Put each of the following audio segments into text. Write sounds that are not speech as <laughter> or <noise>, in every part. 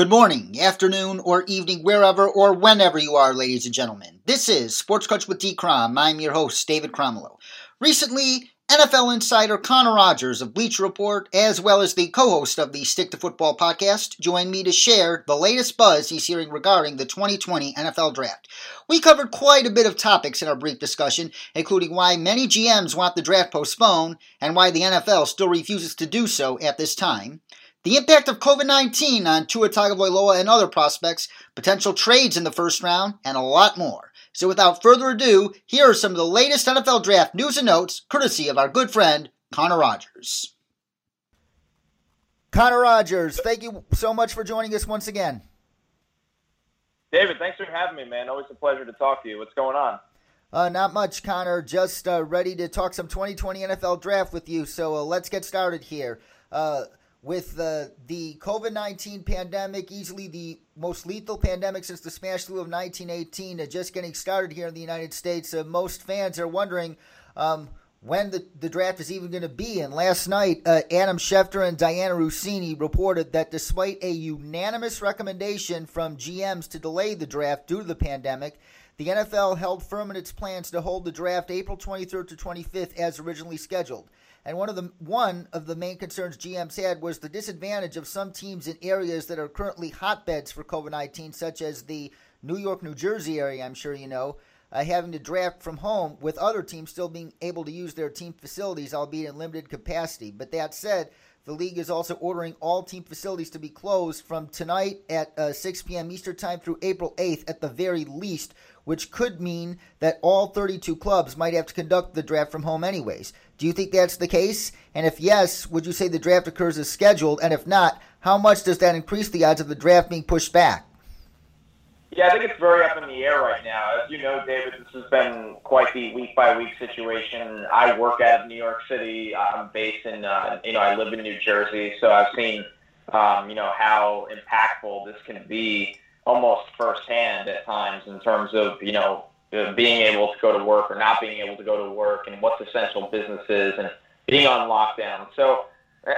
Good morning, afternoon, or evening, wherever or whenever you are, ladies and gentlemen. This is Sports Coach with D. Crom. I'm your host, David Cromwell. Recently, NFL insider Connor Rogers of Bleacher Report, as well as the co host of the Stick to Football podcast, joined me to share the latest buzz he's hearing regarding the 2020 NFL Draft. We covered quite a bit of topics in our brief discussion, including why many GMs want the draft postponed and why the NFL still refuses to do so at this time the impact of COVID 19 on Tua Tagovailoa and other prospects, potential trades in the first round, and a lot more. So without further ado, here are some of the latest NFL draft news and notes, courtesy of our good friend, Connor Rogers. Connor Rogers, thank you so much for joining us once again. David, thanks for having me, man. Always a pleasure to talk to you. What's going on? Uh, not much, Connor. Just uh, ready to talk some 2020 NFL draft with you. So uh, let's get started here. With the the COVID nineteen pandemic, easily the most lethal pandemic since the Spanish flu of 1918, uh, just getting started here in the United States. Uh, most fans are wondering um, when the, the draft is even going to be. And last night, uh, Adam Schefter and Dianna Russini reported that despite a unanimous recommendation from GMs to delay the draft due to the pandemic, the NFL held firm in its plans to hold the draft April 23rd to 25th as originally scheduled. And one of the one of the main concerns GMs had was the disadvantage of some teams in areas that are currently hotbeds for COVID-19, such as the New York, New Jersey area. I'm sure you know. Uh, having to draft from home with other teams still being able to use their team facilities, albeit in limited capacity. But that said, the league is also ordering all team facilities to be closed from tonight at uh, 6 p.m. Eastern Time through April 8th at the very least, which could mean that all 32 clubs might have to conduct the draft from home anyways. Do you think that's the case? And if yes, would you say the draft occurs as scheduled? And if not, how much does that increase the odds of the draft being pushed back? Yeah, I think it's very up in the air right now. As you know, David, this has been quite the week by week situation. I work out of New York City. I'm based in, uh, you know, I live in New Jersey, so I've seen, um, you know, how impactful this can be almost firsthand at times in terms of you know being able to go to work or not being able to go to work and what's essential businesses and being on lockdown. So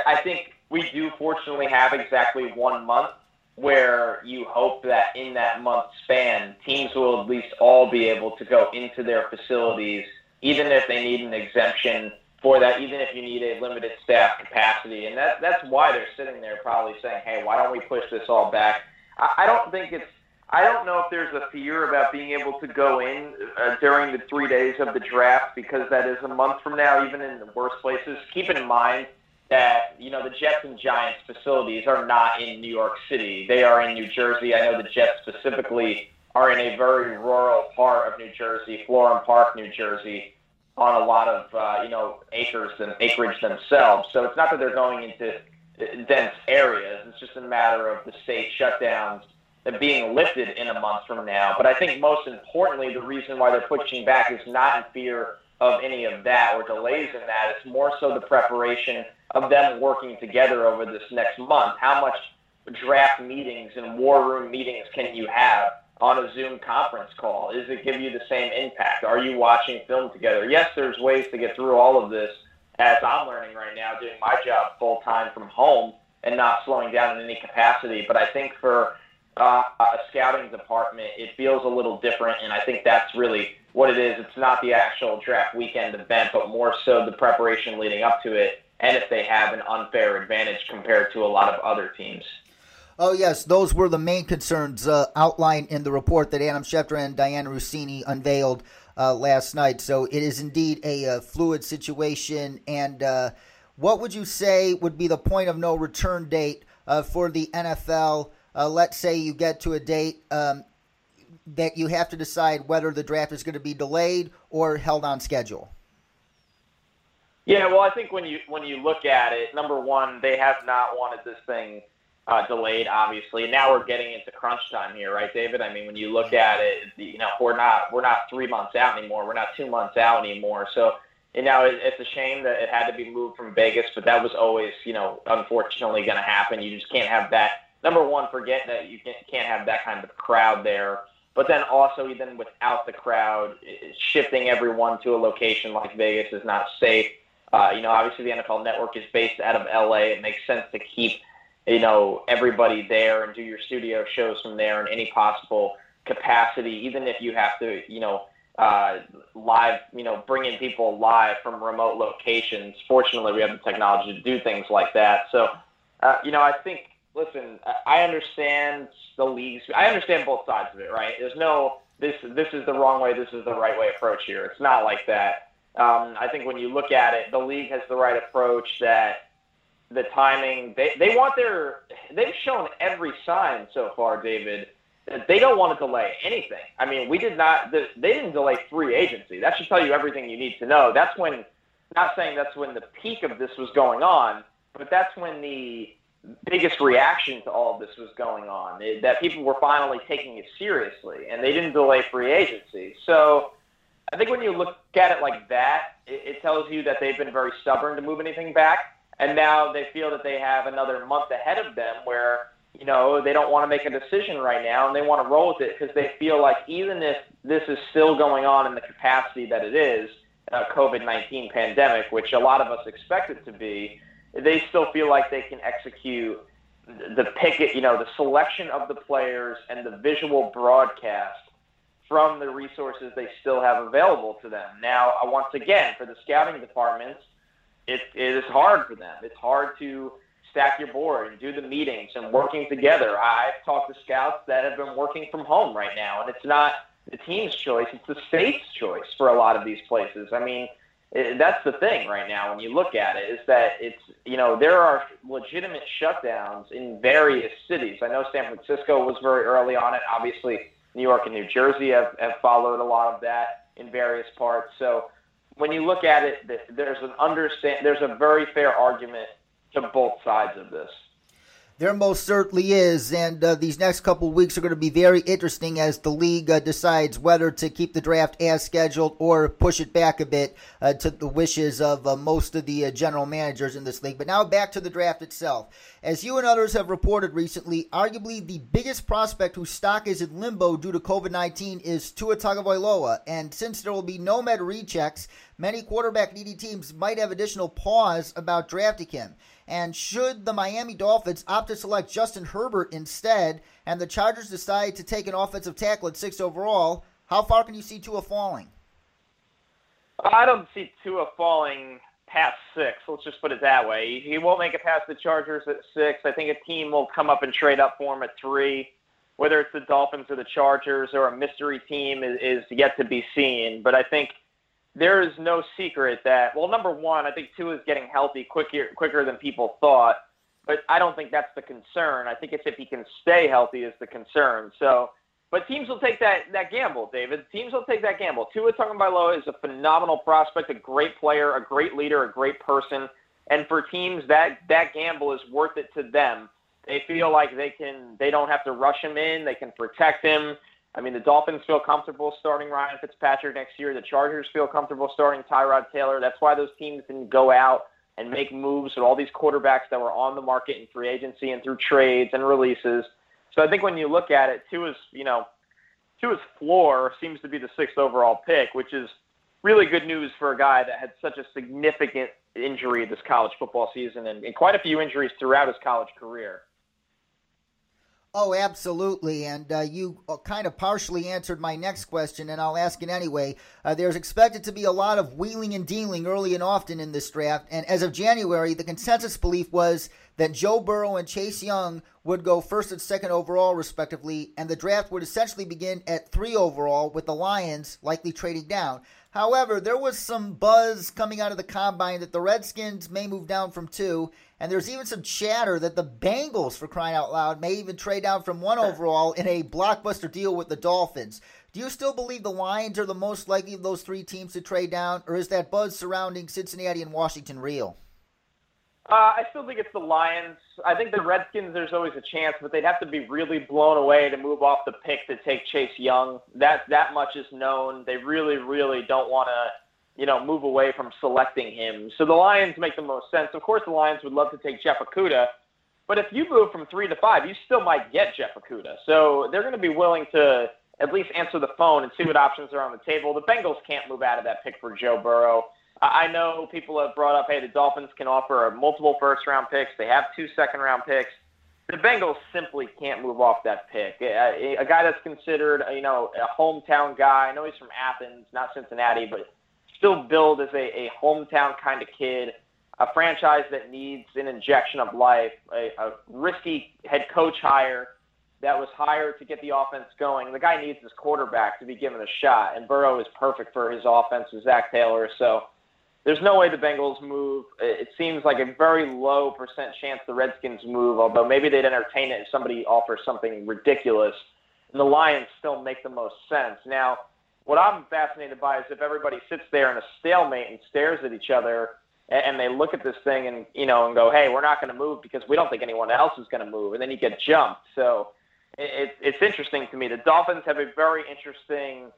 I think we do fortunately have exactly one month where you hope that in that month span, teams will at least all be able to go into their facilities, even if they need an exemption for that, even if you need a limited staff capacity. And that, that's why they're sitting there probably saying, hey, why don't we push this all back? I don't think it's. I don't know if there's a fear about being able to go in uh, during the three days of the draft because that is a month from now, even in the worst places. Keep in mind that you know the Jets and Giants facilities are not in New York City; they are in New Jersey. I know the Jets specifically are in a very rural part of New Jersey, Florham Park, New Jersey, on a lot of uh, you know acres and acreage themselves. So it's not that they're going into dense areas. It's just a matter of the state shutdowns being lifted in a month from now. But I think most importantly, the reason why they're pushing back is not in fear of any of that or delays in that. It's more so the preparation of them working together over this next month. How much draft meetings and war room meetings can you have on a Zoom conference call? Does it give you the same impact? Are you watching film together? Yes, there's ways to get through all of this as I'm learning right now, doing my job full time from home and not slowing down in any capacity. But I think for uh, a scouting department, it feels a little different, and I think that's really what it is. It's not the actual draft weekend event, but more so the preparation leading up to it, and if they have an unfair advantage compared to a lot of other teams. Oh, yes, those were the main concerns uh, outlined in the report that Adam Schefter and Dianna Russini unveiled uh, last night. So it is indeed a, a uh, fluid situation. And uh, what would you say would be the point of no return date uh, for the NFL? Uh, let's say you get to a date um, that you have to decide whether the draft is going to be delayed or held on schedule. Yeah, well, I think when you when you look at it, number one, they have not wanted this thing uh, delayed, obviously. Now we're getting into crunch time here, right, David? I mean, when you look at it, you know, we're not we're not three months out anymore. We're not two months out anymore. So, you know, it, it's a shame that it had to be moved from Vegas, but that was always, you know, unfortunately going to happen. You just can't have that. Number one, forget that you can't have that kind of crowd there. But then also, even without the crowd, shifting everyone to a location like Vegas is not safe. Uh, you know, obviously the NFL Network is based out of LA. It makes sense to keep you know, everybody there and do your studio shows from there in any possible capacity, even if you have to, you know, uh, live, you know, bringing people live from remote locations. Fortunately, we have the technology to do things like that. So, uh, you know, I think, listen, I understand the leagues. I understand both sides of it, right? There's no this this is the wrong way, this is the right way approach here. It's not like that. Um, I think when you look at it, the league has the right approach that the timing they, they want their they've shown every sign so far, David, that they don't want to delay anything. I mean, we did not they didn't delay free agency. That should tell you everything you need to know. That's when not saying that's when the peak of this was going on, but that's when the biggest reaction to all this was going on. It, that people were finally taking it seriously, and they didn't delay free agency. So I think when you look at it like that, it, it tells you that they've been very stubborn to move anything back, and now they feel that they have another month ahead of them where you know they don't want to make a decision right now, and they want to roll with it because they feel like even if this is still going on in the capacity that it is, uh, COVID-19 pandemic, which a lot of us expect it to be they still feel like they can execute the pick it, you know, the selection of the players and the visual broadcast from the resources they still have available to them. Now, once again, for the scouting departments, it, it is hard for them. It's hard to stack your board and do the meetings and working together. I've talked to scouts that have been working from home right now, and it's not the team's choice; it's the state's choice for a lot of these places. I mean, it, that's the thing right now when you look at it is that it's you know there are legitimate shutdowns in various cities. I know San Francisco was very early on it. Obviously, New York and New Jersey have, have followed a lot of that in various parts. So when you look at it, there's an understand there's a very fair argument to both sides of this. There most certainly is, and uh, these next couple weeks are going to be very interesting as the league uh, decides whether to keep the draft as scheduled or push it back a bit uh, to the wishes of uh, most of the uh, general managers in this league. But now back to the draft itself. As you and others have reported recently, arguably the biggest prospect whose stock is in limbo due to COVID 19 is Tua Tagovailoa. And since there will be no med rechecks, many quarterback needy teams might have additional pause about drafting him. And should the Miami Dolphins opt to select Justin Herbert instead, and the Chargers decide to take an offensive tackle at six overall, how far can you see Tua falling? I don't see Tua falling past six. Let's just put it that way. He won't make it past the Chargers at six. I think a team will come up and trade up for him at three. Whether it's the Dolphins or the Chargers or a mystery team is, is yet to be seen. But I think there is no secret that well, number one, I think Tua is getting healthy quicker quicker than people thought, but I don't think that's the concern. I think it's if he can stay healthy is the concern. So, but teams will take that that gamble, David. Teams will take that gamble. Tua Tagovailoa is a phenomenal prospect, a great player, a great leader, a great person, and for teams that that gamble is worth it to them. They feel like they can they don't have to rush him in. They can protect him I mean, the Dolphins feel comfortable starting Ryan Fitzpatrick next year. The Chargers feel comfortable starting Tyrod Taylor. That's why those teams didn't go out and make moves with all these quarterbacks that were on the market in free agency and through trades and releases. So I think when you look at it, Tua's, you know, Tua's floor seems to be the sixth overall pick, which is really good news for a guy that had such a significant injury this college football season and, and quite a few injuries throughout his college career. Oh, absolutely. And uh, you uh, kind of partially answered my next question, and I'll ask it anyway. Uh, there's expected to be a lot of wheeling and dealing early and often in this draft. And as of January, the consensus belief was that Joe Burrow and Chase Young would go first and second overall, respectively, and the draft would essentially begin at three overall, with the Lions likely trading down. However, there was some buzz coming out of the combine that the Redskins may move down from two, and there's even some chatter that the Bengals, for crying out loud, may even trade down from one <laughs> overall in a blockbuster deal with the Dolphins. Do you still believe the Lions are the most likely of those three teams to trade down, or is that buzz surrounding Cincinnati and Washington real? Uh, I still think it's the Lions. I think the Redskins, there's always a chance, but they'd have to be really blown away to move off the pick to take Chase Young. That that much is known. They really, really don't want to, you know, move away from selecting him. So the Lions make the most sense. Of course, the Lions would love to take Jeff Okudah, but if you move from three to five, you still might get Jeff Okudah. So they're going to be willing to at least answer the phone and see what options are on the table. The Bengals can't move out of that pick for Joe Burrow. I know people have brought up, hey, the Dolphins can offer multiple first round picks. They have two second round picks. the Bengals simply can't move off that pick. A, guy that's considered, you know, a hometown guy. I know he's from Athens, not Cincinnati, but still billed as a, a hometown kind of kid. A franchise that needs an injection of life, a, a risky head coach hire that was hired to get the offense going. The guy needs his quarterback to be given a shot, and Burrow is perfect for his offense with Zac Taylor. So there's no way the Bengals move. It seems like a very low percent chance the Redskins move, although maybe they'd entertain it if somebody offers something ridiculous. And the Lions still make the most sense. Now, what I'm fascinated by is if everybody sits there in a stalemate and stares at each other and they look at this thing and you know and go, "Hey, we're not going to move because we don't think anyone else is going to move," and then you get jumped. So it, it's interesting to me. The Dolphins have a very interesting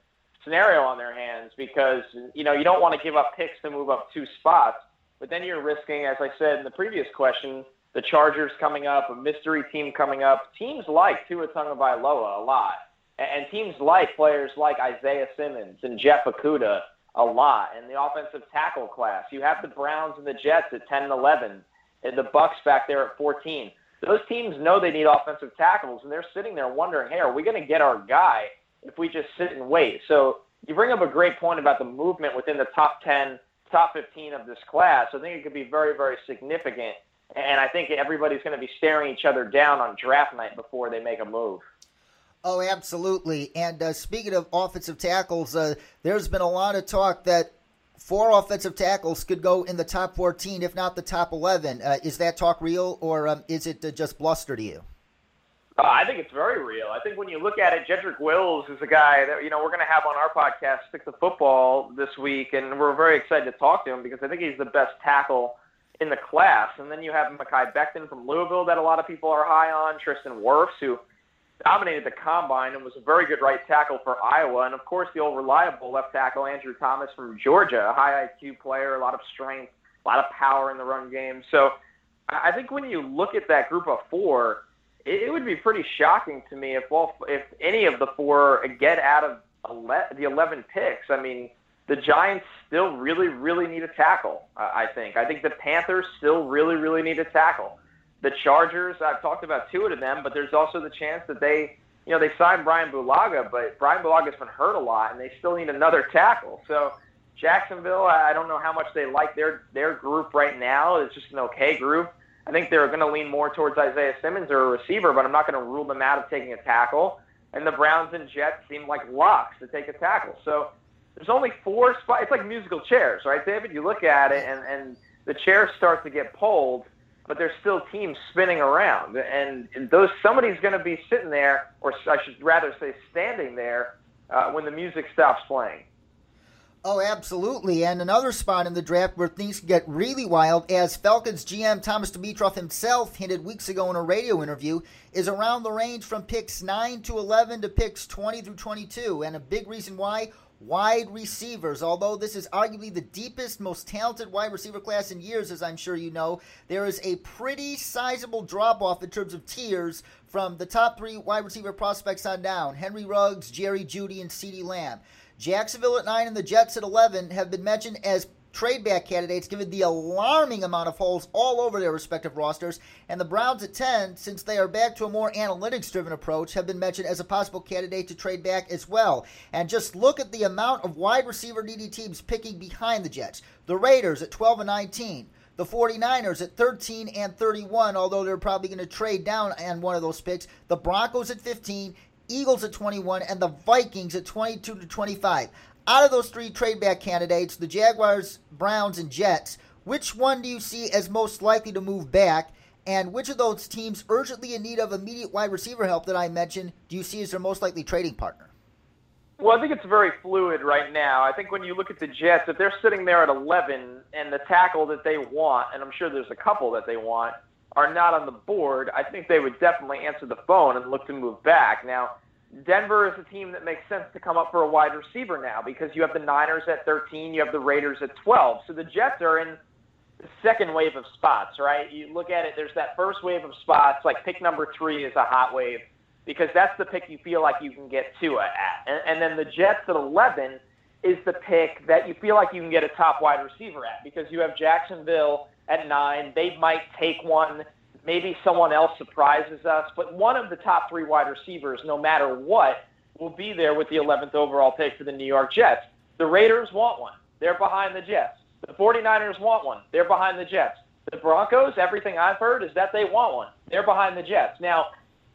scenario on their hands because you know you don't want to give up picks to move up two spots, but then you're risking, as I said in the previous question, the Chargers coming up, a mystery team coming up. Teams like Tua Tagovailoa a lot, and teams like players like Isaiah Simmons and Jeff Okudah a lot, and the offensive tackle class. You have the Browns and the Jets at 10 and 11, and the Bucs back there at 14. Those teams know they need offensive tackles, and they're sitting there wondering, hey, are we going to get our guy? If we just sit and wait. So you bring up a great point about the movement within the top 10, top 15 of this class. I think it could be very, very significant. And I think everybody's going to be staring each other down on draft night before they make a move. Oh, absolutely. And uh, speaking of offensive tackles, uh, there's been a lot of talk that four offensive tackles could go in the top 14, if not the top 11. Uh, is that talk real, or um, is it uh, just bluster to you? Uh, I think it's very real. I think when you look at it, Jedrick Wills is a guy that you know we're going to have on our podcast, Stick to Football, this week, and we're very excited to talk to him because I think he's the best tackle in the class. And then you have Mekhi Becton from Louisville that a lot of people are high on, Tristan Wirfs, who dominated the combine and was a very good right tackle for Iowa, and of course the old reliable left tackle Andrew Thomas from Georgia, a high IQ player, a lot of strength, a lot of power in the run game. So I think when you look at that group of four it, would be pretty shocking to me if well, if any of the four get out of ele- the 11 picks. I mean, the Giants still really, really need a tackle. I think. I think the Panthers still really, really need a tackle. The Chargers, I've talked about two of them, but there's also the chance that they, you know, they signed Brian Bulaga, but Brian Bulaga's been hurt a lot, and they still need another tackle. So Jacksonville, I don't know how much they like their their group right now. It's just an okay group. I think they're going to lean more towards Isaiah Simmons or a receiver, but I'm not going to rule them out of taking a tackle. And the Browns and Jets seem like locks to take a tackle. So there's only four spots. It's like musical chairs, right, David? You look at it, and, and the chairs start to get pulled, but there's still teams spinning around. And those somebody's going to be sitting there, or I should rather say standing there, uh, when the music stops playing. Oh, absolutely. And another spot in the draft where things get really wild, as Falcons GM Thomas Dimitroff himself hinted weeks ago in a radio interview, is around the range from picks 9 to 11 to picks 20 through 22. And a big reason why wide receivers. Although this is arguably the deepest, most talented wide receiver class in years, as I'm sure you know, there is a pretty sizable drop off in terms of tiers from the top three wide receiver prospects on down Henry Ruggs, Jerry Jeudy, and CeeDee Lamb. Jacksonville at 9 and the Jets at 11 have been mentioned as trade back candidates given the alarming amount of holes all over their respective rosters. And the Browns at 10, since they are back to a more analytics driven approach, have been mentioned as a possible candidate to trade back as well. And just look at the amount of wide receiver needy teams picking behind the Jets. The Raiders at 12 and 19. The 49ers at 13 and 31, although they're probably going to trade down on one of those picks. The Broncos at 15 Eagles at 21, and the Vikings at 22 to 25. Out of those three trade back candidates, the Jaguars, Browns, and Jets, which one do you see as most likely to move back? And which of those teams urgently in need of immediate wide receiver help that I mentioned do you see as their most likely trading partner? Well, I think it's very fluid right now. I think when you look at the Jets, if they're sitting there at 11 and the tackle that they want, and I'm sure there's a couple that they want, are not on the board, I think they would definitely answer the phone and look to move back. Now, Denver is a team that makes sense to come up for a wide receiver now because you have the Niners at 13, you have the Raiders at 12. So the Jets are in the second wave of spots, right? You look at it, there's that first wave of spots, like pick number three is a hot wave because that's the pick you feel like you can get to at. And, and then the Jets at 11 is the pick that you feel like you can get a top wide receiver at because you have Jacksonville at nine. They might take one maybe someone else surprises us, but one of the top three wide receivers, no matter what, will be there with the 11th overall pick for the New York Jets. The Raiders want one. They're behind the Jets. The 49ers want one. They're behind the Jets. The Broncos, everything I've heard is that they want one. They're behind the Jets. Now,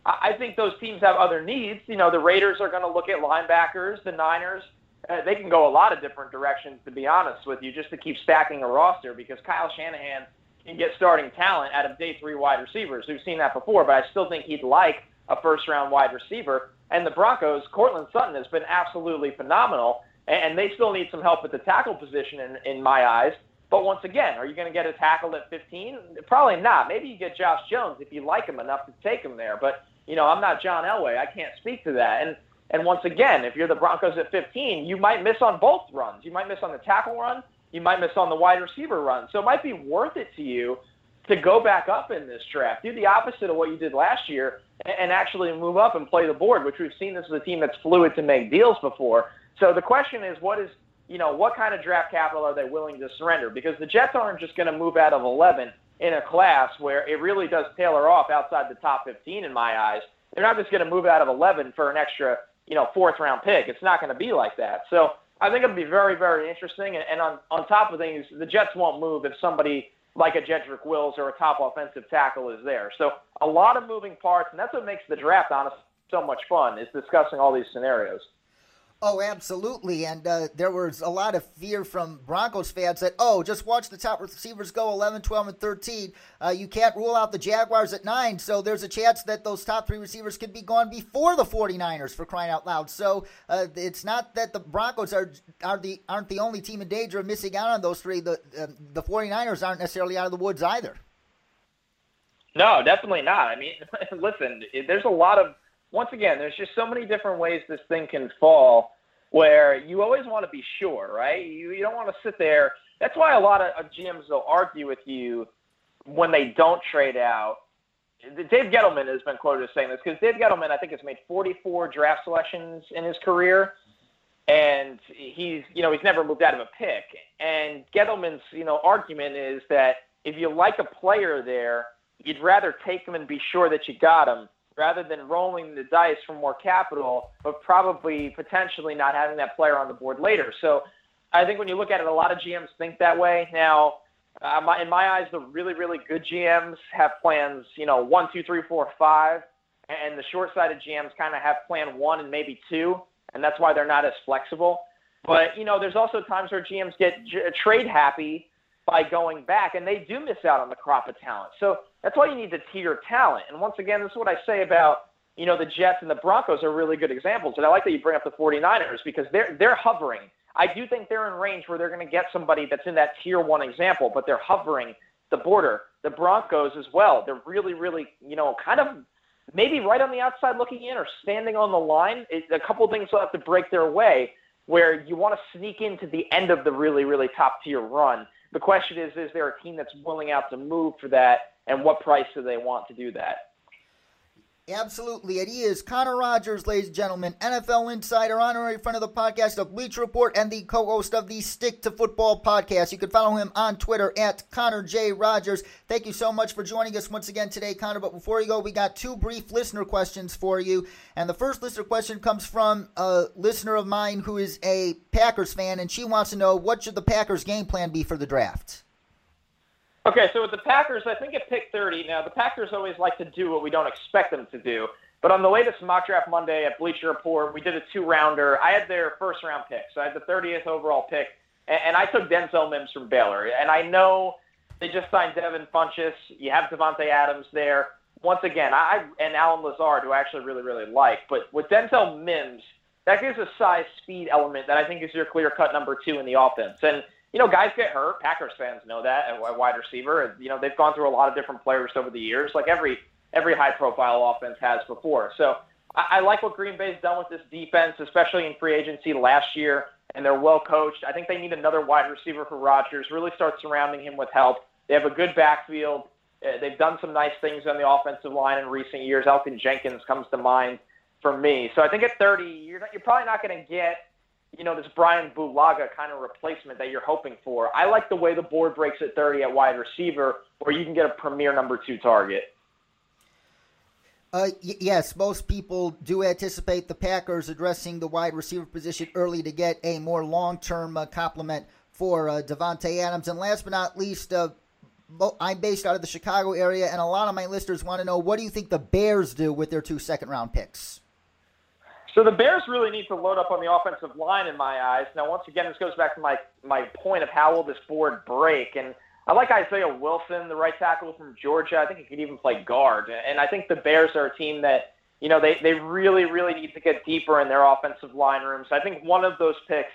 I think those teams have other needs. You know, the Raiders are going to look at linebackers. The Niners, uh, they can go a lot of different directions, to be honest with you, just to keep stacking a roster because Kyle Shanahan can get starting talent out of day three wide receivers. We've seen that before, but I still think he'd like a first round wide receiver. And the Broncos, Courtland Sutton has been absolutely phenomenal, and they still need some help at the tackle position in, in my eyes. But once again, are you going to get a tackle at 15? Probably not. Maybe you get Josh Jones if you like him enough to take him there. But you know, I'm not John Elway. I can't speak to that. And and once again, if you're the Broncos at 15, you might miss on both runs. You might miss on the tackle run. You might miss on the wide receiver run. So it might be worth it to you to go back up in this draft. Do the opposite of what you did last year and actually move up and play the board, which we've seen this is a team that's fluid to make deals before. So the question is, what is you know, what kind of draft capital are they willing to surrender? Because the Jets aren't just going to move out of 11 in a class where it really does tailor off outside the top 15 in my eyes. They're not just going to move out of 11 for an extra, you know, fourth round pick. It's not going to be like that. So I think it'll be very, very interesting. And, and on, on top of things, the Jets won't move if somebody like a Jedrick Wills or a top offensive tackle is there. So a lot of moving parts, and that's what makes the draft, honestly, so much fun, is discussing all these scenarios. Oh, absolutely. And uh, there was a lot of fear from Broncos fans that, oh, just watch the top receivers go 11, 12, and 13. Uh, you can't rule out the Jaguars at 9. So there's a chance that those top three receivers could be gone before the 49ers for crying out loud. So uh, it's not that the Broncos are, are the, aren't the only team in danger of missing out on those three. The, uh, the 49ers aren't necessarily out of the woods either. No, definitely not. I mean, <laughs> listen, there's a lot of once again, there's just so many different ways this thing can fall where you always want to be sure, right? You, you don't want to sit there. That's why a lot of, of GMs will argue with you when they don't trade out. Dave Gettleman has been quoted as saying this because Dave Gettleman, I think, has made 44 draft selections in his career, and he's, you know, he's never moved out of a pick. And Gettleman's, you know, argument is that if you like a player there, you'd rather take them and be sure that you got them rather than rolling the dice for more capital, but probably potentially not having that player on the board later. So I think when you look at it, a lot of GMs think that way. Now, uh, my, in my eyes, the really, really good GMs have plans, you know, one, two, three, four, five, and the short-sighted GMs kind of have plan one and maybe two, and that's why they're not as flexible. But you know, there's also times where GMs get j- trade happy by going back, and they do miss out on the crop of talent. So that's why you need to tier talent. And once again, this is what I say about you know the Jets and the Broncos are really good examples. And I like that you bring up the 49ers because they're they're hovering. I do think they're in range where they're going to get somebody that's in that tier one example, but they're hovering the border. The Broncos as well. They're really, really, you know, kind of maybe right on the outside looking in or standing on the line. It, a couple of things will have to break their way where you want to sneak into the end of the really, really top tier run. The question is, is there a team that's willing out to move for that, and what price do they want to do that? Absolutely. And he Connor Rogers, ladies and gentlemen, NFL insider, honorary friend of the podcast of Bleach Report, and the co host of the Stick to Football podcast. You can follow him on Twitter at Connor J. Rogers. Thank you so much for joining us once again today, Connor. But before you go, we got two brief listener questions for you. And the first listener question comes from a listener of mine who is a Packers fan, and she wants to know what should the Packers' game plan be for the draft? Okay, so with the Packers, I think at pick 30, now the Packers always like to do what we don't expect them to do. But on the latest mock draft Monday at Bleacher Report, we did a two rounder. I had their first round pick. So I had the 30th overall pick. And, and I took Denzel Mims from Baylor. And I know they just signed Devin Funchess. You have Davante Adams there. Once again, I and Allen Lazard, who I actually really, really like. But with Denzel Mims, that gives a size speed element that I think is your clear cut number two in the offense. And you know, guys get hurt. Packers fans know that at wide receiver. You know, they've gone through a lot of different players over the years, like every every high profile offense has before. So I, I like what Green Bay's done with this defense, especially in free agency last year, and they're well coached. I think they need another wide receiver for Rodgers. Really start surrounding him with help. They have a good backfield. Uh, they've done some nice things on the offensive line in recent years. Elgton Jenkins comes to mind for me. So I think at 30, you're, not, you're probably not going to get you know, this Brian Bulaga kind of replacement that you're hoping for. I like the way the board breaks at 30 at wide receiver, where you can get a premier number two target. Uh, y- yes, most people do anticipate the Packers addressing the wide receiver position early to get a more long-term uh, complement for uh, Davante Adams. And last but not least, uh, I'm based out of the Chicago area, and a lot of my listeners want to know what do you think the Bears do with their two second-round picks? So the Bears really need to load up on the offensive line in my eyes. Now, once again, this goes back to my my point of how will this board break, and I like Isaiah Wilson, the right tackle from Georgia. I think he could even play guard, and I think the Bears are a team that you know they they really really need to get deeper in their offensive line room. So I think one of those picks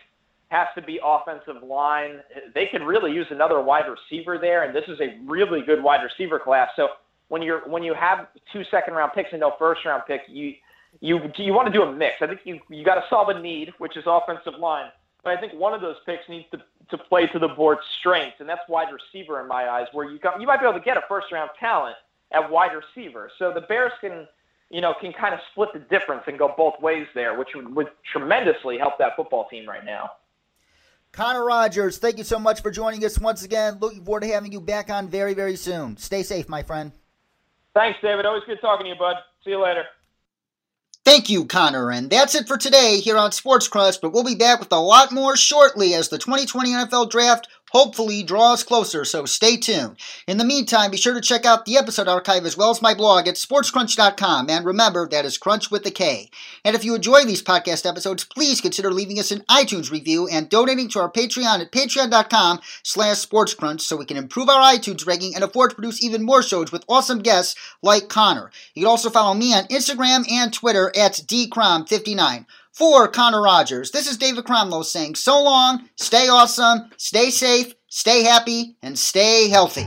has to be offensive line. They could really use another wide receiver there, and this is a really good wide receiver class. So when you're when you have two second round picks and no first round pick, you you you want to do a mix. I think you you got to solve a need, which is offensive line. But I think one of those picks needs to, to play to the board's strengths, and that's wide receiver in my eyes, where you got, you might be able to get a first round talent at wide receiver. So the Bears can you know can kind of split the difference and go both ways there, which would, would tremendously help that football team right now. Connor Rogers, thank you so much for joining us once again. Looking forward to having you back on very, very soon. Stay safe, my friend. Thanks, David. Always good talking to you, bud. See you later. Thank you, Connor. And that's it for today here on Sports Krunch, but we'll be back with a lot more shortly as the 2020 NFL Draft hopefully draws closer, so stay tuned. In the meantime, be sure to check out the episode archive as well as my blog at sportskrunch.com. And remember, that is crunch with a K. And if you enjoy these podcast episodes, please consider leaving us an iTunes review and donating to our Patreon at patreon.com slash sportscrunch so we can improve our iTunes ranking and afford to produce even more shows with awesome guests like Connor. You can also follow me on Instagram and Twitter at dcrom59. For Connor Rogers, this is David Cromlow saying so long, stay awesome, stay safe, stay happy, and stay healthy.